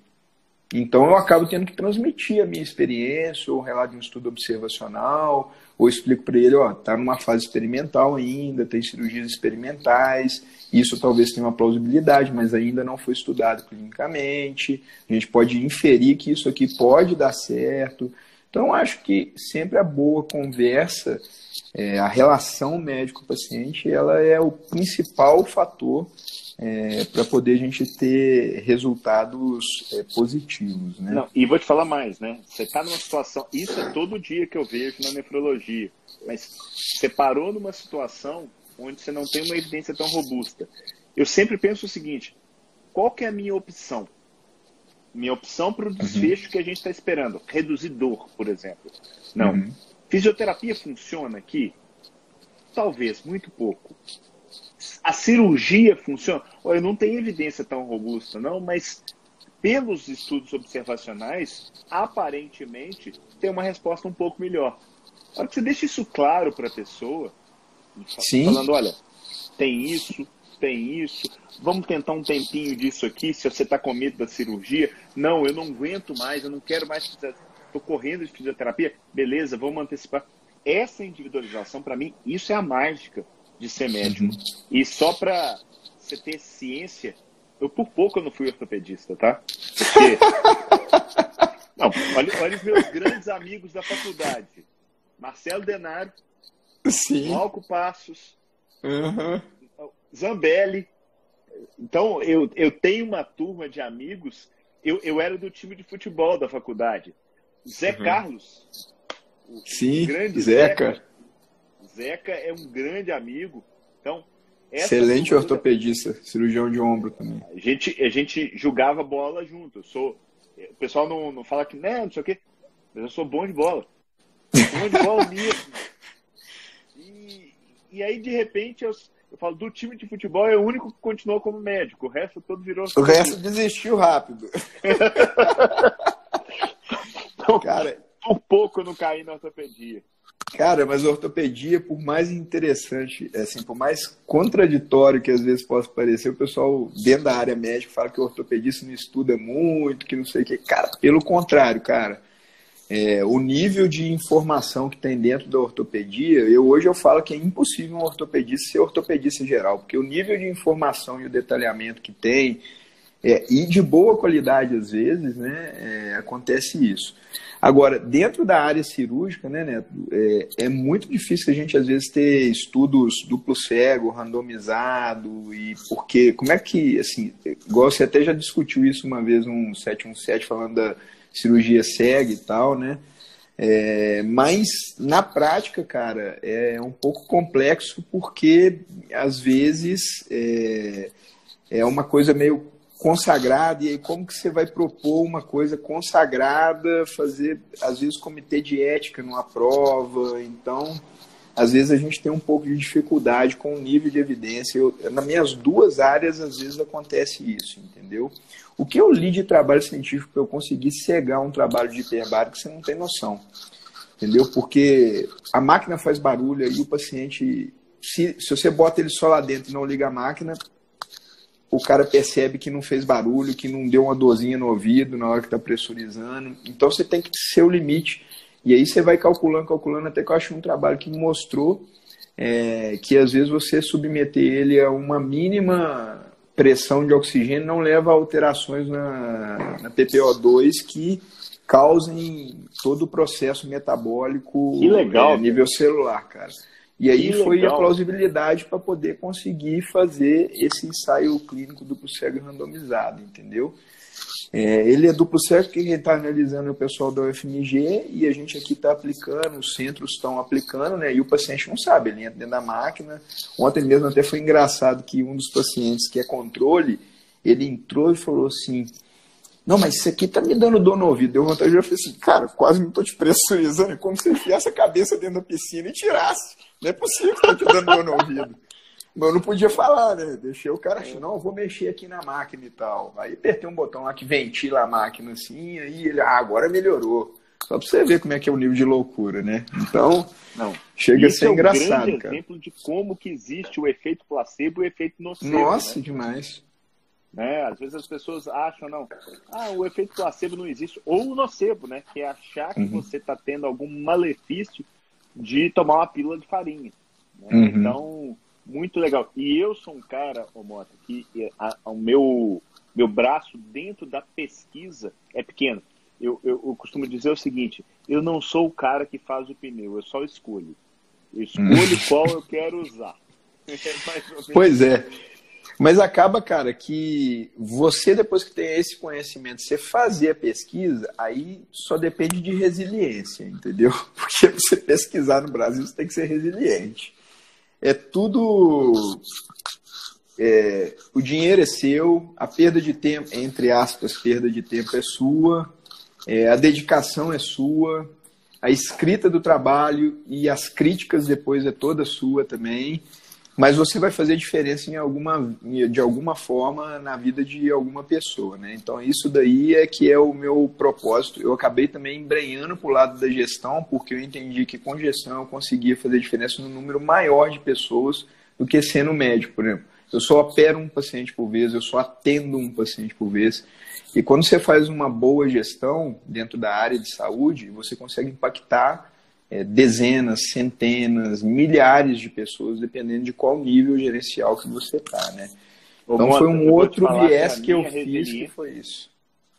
Então eu acabo tendo que transmitir a minha experiência, ou um relato de um estudo observacional, ou explico para ele, ó, está numa fase experimental ainda, tem cirurgias experimentais, isso talvez tenha uma plausibilidade, mas ainda não foi estudado clinicamente. A gente pode inferir que isso aqui pode dar certo, Então, acho que sempre a boa conversa, é, a relação médico-paciente, ela é o principal fator é, para poder a gente ter resultados é, positivos. Né? Não, e vou te falar mais, né? Você está numa situação, isso é todo dia que eu vejo na nefrologia, mas você parou numa situação onde você não tem uma evidência tão robusta. Eu sempre penso o seguinte: qual que é a minha opção? Minha opção para o uhum. desfecho uhum. que a gente está esperando, reduzir dor, por exemplo. Não. Uhum. Fisioterapia funciona aqui? Talvez, muito pouco a cirurgia funciona? Olha, não tem evidência tão robusta, não, mas pelos estudos observacionais, aparentemente tem uma resposta um pouco melhor. A hora que você deixa isso claro para a pessoa, Sim. falando, olha, tem isso, tem isso, vamos tentar um tempinho disso aqui, se você está com medo da cirurgia, não, eu não aguento mais, eu não quero mais, estou correndo de fisioterapia, beleza, vamos antecipar. Essa individualização, para mim, isso é a mágica de ser médico. Uhum. E só para você ter ciência, eu por pouco eu não fui ortopedista, tá? Porque. [laughs] não, olha, olha os meus grandes amigos da faculdade. Marcelo Denário, Sim. Malco Passos, uhum. Zambelli. Então, eu, eu tenho uma turma de amigos. Eu, eu era do time de futebol da faculdade. Zé uhum. Carlos. Sim, grande Zeca. Zeca Zeca é um grande amigo. Então, Excelente ortopedista, cirurgião de ombro também. A gente, a gente jogava bola junto. Eu sou, o pessoal não, não fala que não, né, não sei o quê, mas eu sou bom de bola. bom de bola mesmo. [laughs] E, e aí, de repente, eu, eu falo, do time de futebol é o único que continuou como médico. O resto todo virou. O resto desistiu rápido. [laughs] então, cara, por pouco eu não caí na ortopedia. Cara, mas a ortopedia, por mais interessante, assim, por mais contraditório que às vezes possa parecer, o pessoal dentro da área médica fala que o ortopedista não estuda muito, que não sei o que. Cara, pelo contrário, cara. É, o nível de informação que tem dentro da ortopedia, eu hoje eu falo que é impossível um ortopedista ser ortopedista em geral, porque o nível de informação e o detalhamento que tem, é, e de boa qualidade às vezes, né, é, acontece isso. Agora, dentro da área cirúrgica, né, Neto, é, é, muito difícil a gente, às vezes, ter estudos duplo cego, randomizado, e porque, como é que, assim, igual você até já discutiu isso uma vez, um 717, falando da cirurgia cega e tal, né, é, mas na prática, cara, é um pouco complexo porque às vezes é, é uma coisa meio consagrada, e aí como que você vai propor uma coisa consagrada, fazer, às vezes, comitê de ética numa prova, então, às vezes a gente tem um pouco de dificuldade com o nível de evidência. Eu, nas minhas duas áreas, às vezes acontece isso, entendeu? O que eu li de trabalho científico eu conseguir cegar um trabalho de hiperbárico, você não tem noção, entendeu? Porque a máquina faz barulho e o paciente, se, se você bota ele só lá dentro e não liga a máquina, o cara percebe que não fez barulho, que não deu uma dorzinha no ouvido na hora que está pressurizando. Então você tem que ser o limite. E aí você vai calculando, calculando, até que eu acho um trabalho que mostrou é, que às vezes você submeter ele a uma mínima pressão de oxigênio não leva a alterações na, na PPO2 que causem todo o processo metabólico que legal, é, nível celular, cara. E aí que foi legal. a plausibilidade para poder conseguir fazer esse ensaio clínico duplo cego randomizado, entendeu? É, ele é duplo cego, quem está analisando é o pessoal da UFMG e a gente aqui está aplicando, os centros estão aplicando, né? E o paciente não sabe, ele entra dentro da máquina. Ontem mesmo até foi engraçado que um dos pacientes que é controle, ele entrou e falou assim: Não, mas isso aqui tá me dando dor no ouvido. Deu vontade de eu falei assim, cara, quase não tô te pressurizando, é como se enfiasse a cabeça dentro da piscina e tirasse. Não é possível que tá te dando dor no ouvido. Mas eu não podia falar, né? Deixei o cara assim, não, eu vou mexer aqui na máquina e tal. Aí apertei um botão lá que ventila a máquina assim, aí ele, ah, agora melhorou. Só pra você ver como é que é o nível de loucura, né? Então, não. chega Isso a ser é um engraçado, grande cara. exemplo de como que existe o efeito placebo e o efeito nocebo. Nossa, né? demais. Né? Às vezes as pessoas acham, não, ah, o efeito placebo não existe. Ou o nocebo, né? Que é achar que uhum. você está tendo algum malefício de tomar uma pílula de farinha. Né? Uhum. Então, muito legal. E eu sou um cara, ô Mota, que a, a, o meu, meu braço dentro da pesquisa é pequeno. Eu, eu, eu, costumo dizer o seguinte: eu não sou o cara que faz o pneu, eu só escolho. Eu escolho hum. qual eu quero usar. [laughs] pois é. Mas acaba, cara, que você, depois que tem esse conhecimento, você fazer a pesquisa, aí só depende de resiliência, entendeu? [laughs] Porque você pesquisar no Brasil, você tem que ser resiliente. É tudo. É, o dinheiro é seu, a perda de tempo, entre aspas, perda de tempo é sua, é, a dedicação é sua, a escrita do trabalho e as críticas depois é toda sua também mas você vai fazer diferença em alguma, de alguma forma na vida de alguma pessoa, né? Então isso daí é que é o meu propósito. Eu acabei também embrenhando para o lado da gestão, porque eu entendi que com gestão eu conseguia fazer diferença no número maior de pessoas do que sendo médico, por exemplo. Eu só opero um paciente por vez, eu só atendo um paciente por vez. E quando você faz uma boa gestão dentro da área de saúde, você consegue impactar é, dezenas, centenas, milhares de pessoas, dependendo de qual nível gerencial que você está, né? Então foi um outro viés que, que eu fiz que foi isso.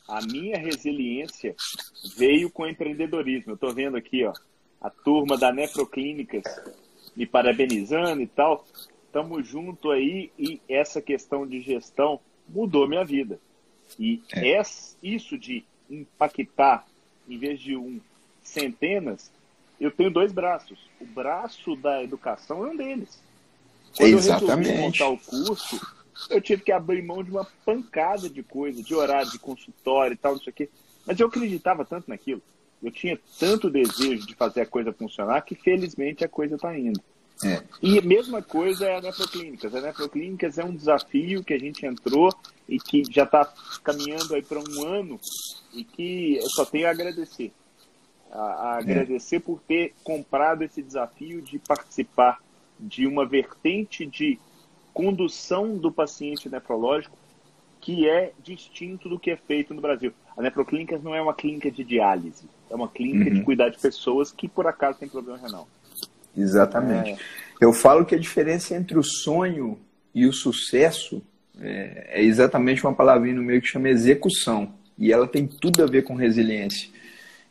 A minha resiliência veio com o empreendedorismo. Eu estou vendo aqui, ó, a turma da Nefroclínicas me parabenizando e tal. Estamos junto aí e essa questão de gestão mudou minha vida. E é. isso de impactar, em vez de um, centenas, eu tenho dois braços. O braço da educação é um deles. Quando Exatamente. eu resolvi montar o curso, eu tive que abrir mão de uma pancada de coisa, de horário, de consultório e tal, não sei o quê. Mas eu acreditava tanto naquilo. Eu tinha tanto desejo de fazer a coisa funcionar que felizmente a coisa está indo. É. E a mesma coisa é a Nefroclínicas. A Nefroclínicas é um desafio que a gente entrou e que já está caminhando aí para um ano e que eu só tenho a agradecer a, a agradecer é. por ter comprado esse desafio de participar de uma vertente de condução do paciente nefrológico que é distinto do que é feito no Brasil. A Nefroclínicas não é uma clínica de diálise, é uma clínica uhum. de cuidar de pessoas que por acaso têm problema renal. Exatamente. É... Eu falo que a diferença entre o sonho e o sucesso é, é exatamente uma palavrinha no meio que chama execução. E ela tem tudo a ver com resiliência.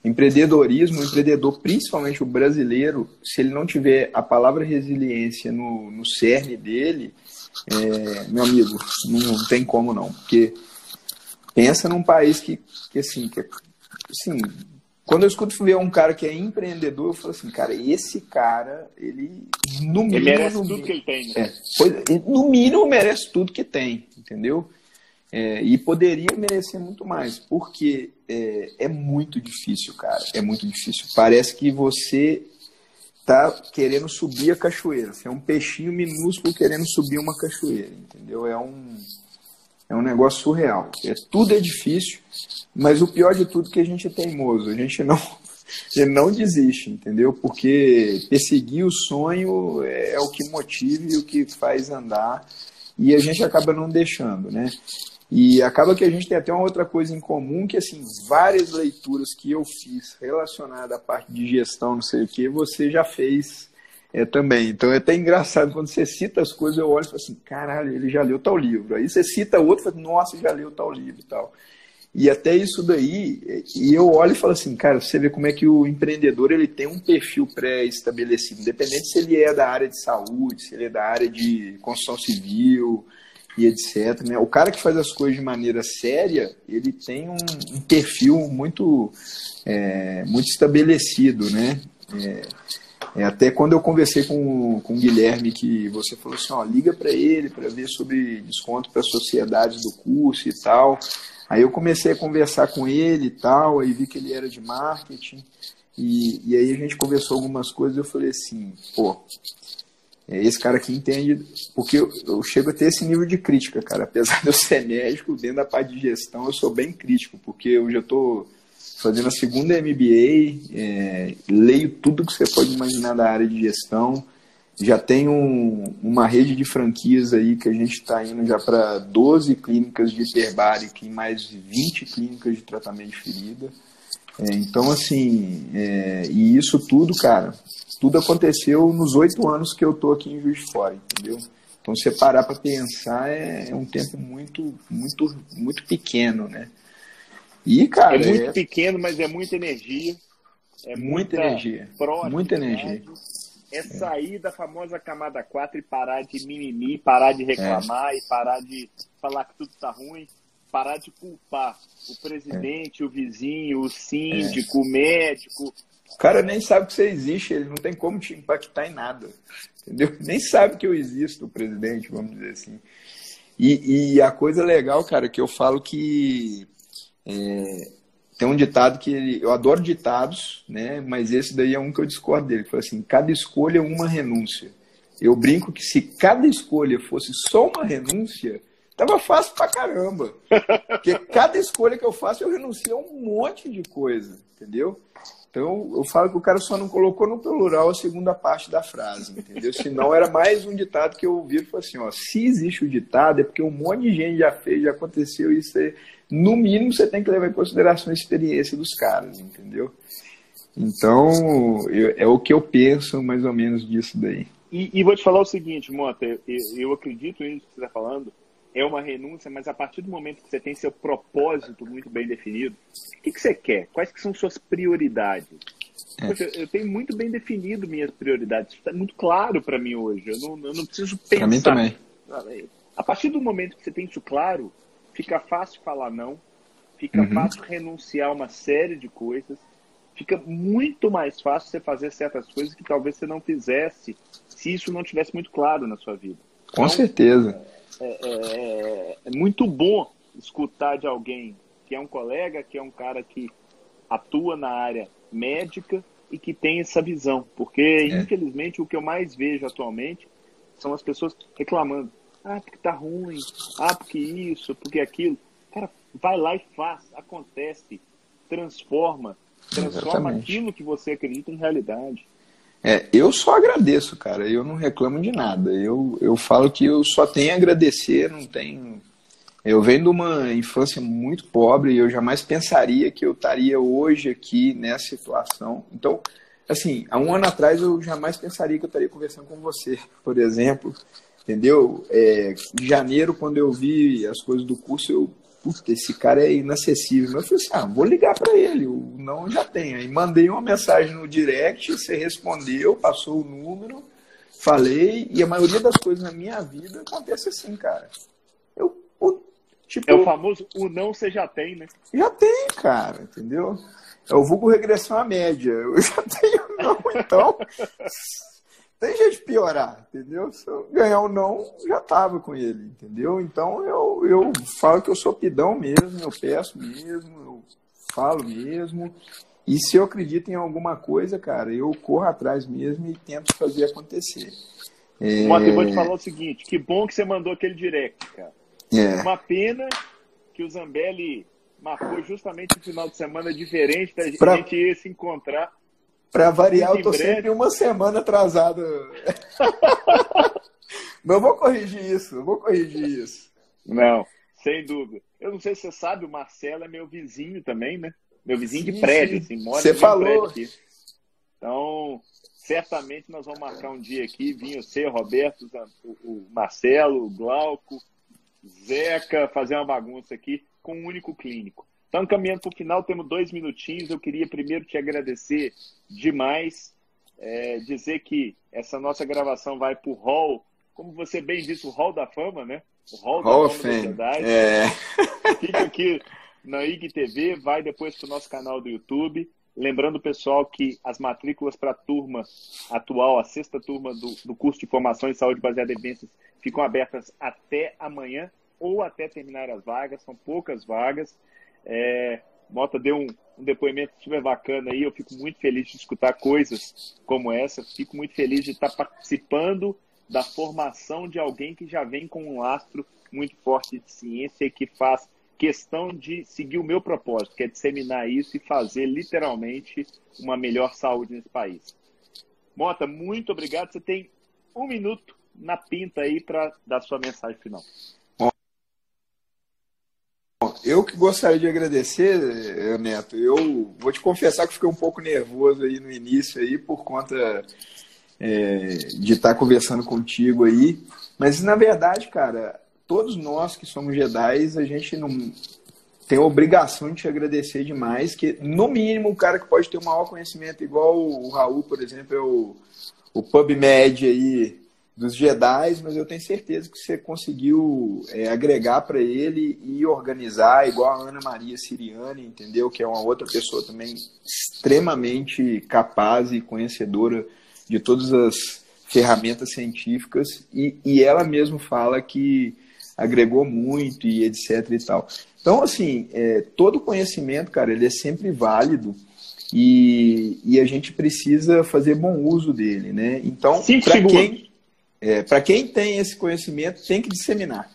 Empreendedorismo, o empreendedor, principalmente o brasileiro, se ele não tiver a palavra resiliência no, no cerne dele, é, meu amigo, não, não, tem como não. Porque pensa num país que, que assim, que, assim, quando eu escuto ver um cara que é empreendedor, eu falo assim, cara, esse cara, ele no mínimo. Ele merece tudo mínimo, que ele tem. Né? É, pois, no mínimo merece tudo que tem, entendeu? É, e poderia merecer muito mais, porque é, é, muito difícil, cara. É muito difícil. Parece que você tá querendo subir a cachoeira. Você é um peixinho minúsculo querendo subir uma cachoeira, entendeu? É um, é um negócio surreal. É, tudo é difícil, mas o pior de tudo é que a gente é teimoso. A gente não, gente não desiste, entendeu? Porque perseguir o sonho é, é o que motiva e o que faz andar e a gente acaba não deixando, né? E acaba que a gente tem até uma outra coisa em comum, que assim, várias leituras que eu fiz relacionadas à parte de gestão, não sei o que, você já fez é, também. Então é até engraçado, quando você cita as coisas, eu olho e falo assim, caralho, ele já leu tal livro. Aí você cita outro e fala, nossa, já leu tal livro e tal. E até isso daí, e eu olho e falo assim, cara, você vê como é que o empreendedor ele tem um perfil pré-estabelecido, independente se ele é da área de saúde, se ele é da área de construção civil, e etc. Né? O cara que faz as coisas de maneira séria, ele tem um, um perfil muito, é, muito estabelecido, né? É, é, até quando eu conversei com, com o Guilherme, que você falou assim, ó, liga para ele para ver sobre desconto para sociedades do curso e tal. Aí eu comecei a conversar com ele e tal, aí vi que ele era de marketing, e, e aí a gente conversou algumas coisas, eu falei assim, pô, é esse cara aqui entende, porque eu, eu, chego a ter esse nível de crítica, cara. Apesar de eu ser médico, dentro da parte de gestão, eu sou bem crítico, porque eu já estou fazendo a segunda MBA, é, leio tudo que você pode imaginar da área de gestão. Já tenho um, uma rede de franquias aí que a gente está indo já para 12 clínicas de hiperbárica e mais 20 clínicas de tratamento de ferida. É, então, assim, é, e isso tudo, cara, tudo aconteceu nos oito anos que eu tô aqui em Juiz de Fora, entendeu? Então, se você parar para pensar, é, é, um tempo muito, muito, muito pequeno, né? E, cara. É muito é... pequeno, mas é muita energia. é muita, muita energia. Muita energia. É sair é. da famosa camada 4 e parar de mimimi, parar de reclamar é. e parar de falar que tudo está ruim, parar de culpar o presidente, é. o vizinho, o síndico, o médico. O cara nem sabe que você existe, ele não tem como te impactar em nada. Entendeu? [laughs] Nem sabe que eu existo, presidente, vamos dizer assim. E, e a coisa legal, cara, que eu falo que é, tem um ditado que ele, eu adoro ditados, né? Mas esse daí é um que eu discordo dele. Fala assim: cada escolha é uma renúncia. Eu brinco que se cada escolha fosse só uma renúncia, tava fácil pra caramba. Porque cada escolha que eu faço, eu renuncio a um monte de coisa, entendeu? Então, eu falo que o cara só não colocou no plural a segunda parte da frase, entendeu? Senão era mais um ditado que eu ouvi e falei assim, ó, se existe o ditado é porque um monte de gente já fez, já aconteceu isso aí. No mínimo, você tem que levar em consideração a experiência dos caras, entendeu? Então, eu, é o que eu penso mais ou menos disso daí. E, e vou te falar o seguinte, Mota, eu, eu acredito nisso que você está falando, é uma renúncia, mas a partir do momento que você tem seu propósito muito bem definido, o que, que você quer? Quais que são suas prioridades? É. Poxa, eu tenho muito bem definido minhas prioridades. Isso está muito claro para mim hoje. Eu não, eu não preciso pensar. Para mim também. A partir do momento que você tem isso claro, fica fácil falar não, fica uhum. fácil renunciar a uma série de coisas, fica muito mais fácil você fazer certas coisas que talvez você não fizesse se isso não tivesse muito claro na sua vida. Com então, certeza. É, é, é, é, muito bom escutar de alguém que é um colega, que é um cara que atua na área médica e que tem essa visão. Porque, é. infelizmente, o que eu mais vejo atualmente são as pessoas reclamando. Ah, porque tá ruim. Ah, porque isso, porque aquilo. Cara, vai lá e faz. Acontece. Transforma. Transforma Exatamente. aquilo que você acredita em realidade. É, eu só agradeço, cara. Eu não reclamo de nada. Eu, eu falo que eu só tenho a agradecer, não tenho. Eu venho de uma infância muito pobre e eu jamais pensaria que eu estaria hoje aqui nessa situação. Então, assim, há um ano atrás eu jamais pensaria que eu estaria conversando com você, [laughs] por exemplo. Entendeu? É, em janeiro, quando eu vi as coisas do curso, eu puta, esse cara é inacessível. Mas eu falei assim, ah, vou ligar para ele, o não já tem. Aí mandei uma mensagem no direct, você respondeu, passou o número, falei, e a maioria das coisas na minha vida acontece assim, cara. Eu, tipo, é o famoso, o não você já tem, né? Já tem, cara, entendeu? É o vulgo regressão à média. Eu [laughs] já tenho não, então tem jeito de piorar, entendeu? Se eu ganhar ou não, já tava com ele, entendeu? Então eu, eu falo que eu sou pidão mesmo, eu peço mesmo, eu falo mesmo. E se eu acredito em alguma coisa, cara, eu corro atrás mesmo e tento fazer acontecer. É... Vou te falar o seguinte, que bom que você mandou aquele direct, cara. É. Uma pena que o Zambelli marcou justamente um final de semana diferente da pra... gente ir se encontrar para variar, eu tô sempre uma semana atrasado. [laughs] Mas eu vou corrigir isso, eu vou corrigir isso. Não, sem dúvida. Eu não sei se você sabe, o Marcelo é meu vizinho também, né? Meu vizinho sim, de prédio, sim. assim, mora Você falou. Aqui. Então, certamente nós vamos marcar um dia aqui, vinho você, Roberto, o Marcelo, o Glauco, Zeca, fazer uma bagunça aqui com um único clínico. Então, caminhando para o final, temos dois minutinhos. Eu queria primeiro te agradecer demais, é, dizer que essa nossa gravação vai para o Hall, como você bem disse, o Hall da Fama, né? O Hall, Hall da Fama da Sociedade. É. Fica aqui na IGTV, vai depois para o nosso canal do YouTube. Lembrando, pessoal, que as matrículas para a turma atual, a sexta turma do, do curso de formação em saúde baseada em evidências, ficam abertas até amanhã ou até terminar as vagas, são poucas vagas. É, Mota deu um, um, depoimento super bacana aí. Eu fico muito feliz de escutar coisas como essa. Fico muito feliz de estar participando da formação de alguém que já vem com um lastro muito forte de ciência e que faz questão de seguir o meu propósito, que é disseminar isso e fazer literalmente uma melhor saúde nesse país. Mota, muito obrigado. Você tem um minuto na pinta aí para dar sua mensagem final eu que gostaria de agradecer, eh, Neto. Eu vou te confessar que fiquei um pouco nervoso aí no início aí por conta é, de estar conversando contigo aí. Mas na verdade, cara, todos nós que somos Jedi, a gente não a obrigação de te agradecer demais, que no mínimo o cara que pode ter o maior conhecimento, igual o Raul, por exemplo, é o, o PubMed aí dos Jedi, mas eu tenho certeza que você conseguiu é, agregar para ele e organizar, igual a Ana Maria Siriani, entendeu? Que é uma outra pessoa também extremamente capaz e conhecedora de todas as ferramentas científicas, e, e ela mesma fala que agregou muito e etc e tal. Então, assim, é, todo conhecimento, cara, ele é sempre válido e, e a gente precisa fazer bom uso dele, né? Então, para quem, é, quem tem esse conhecimento, tem que disseminar.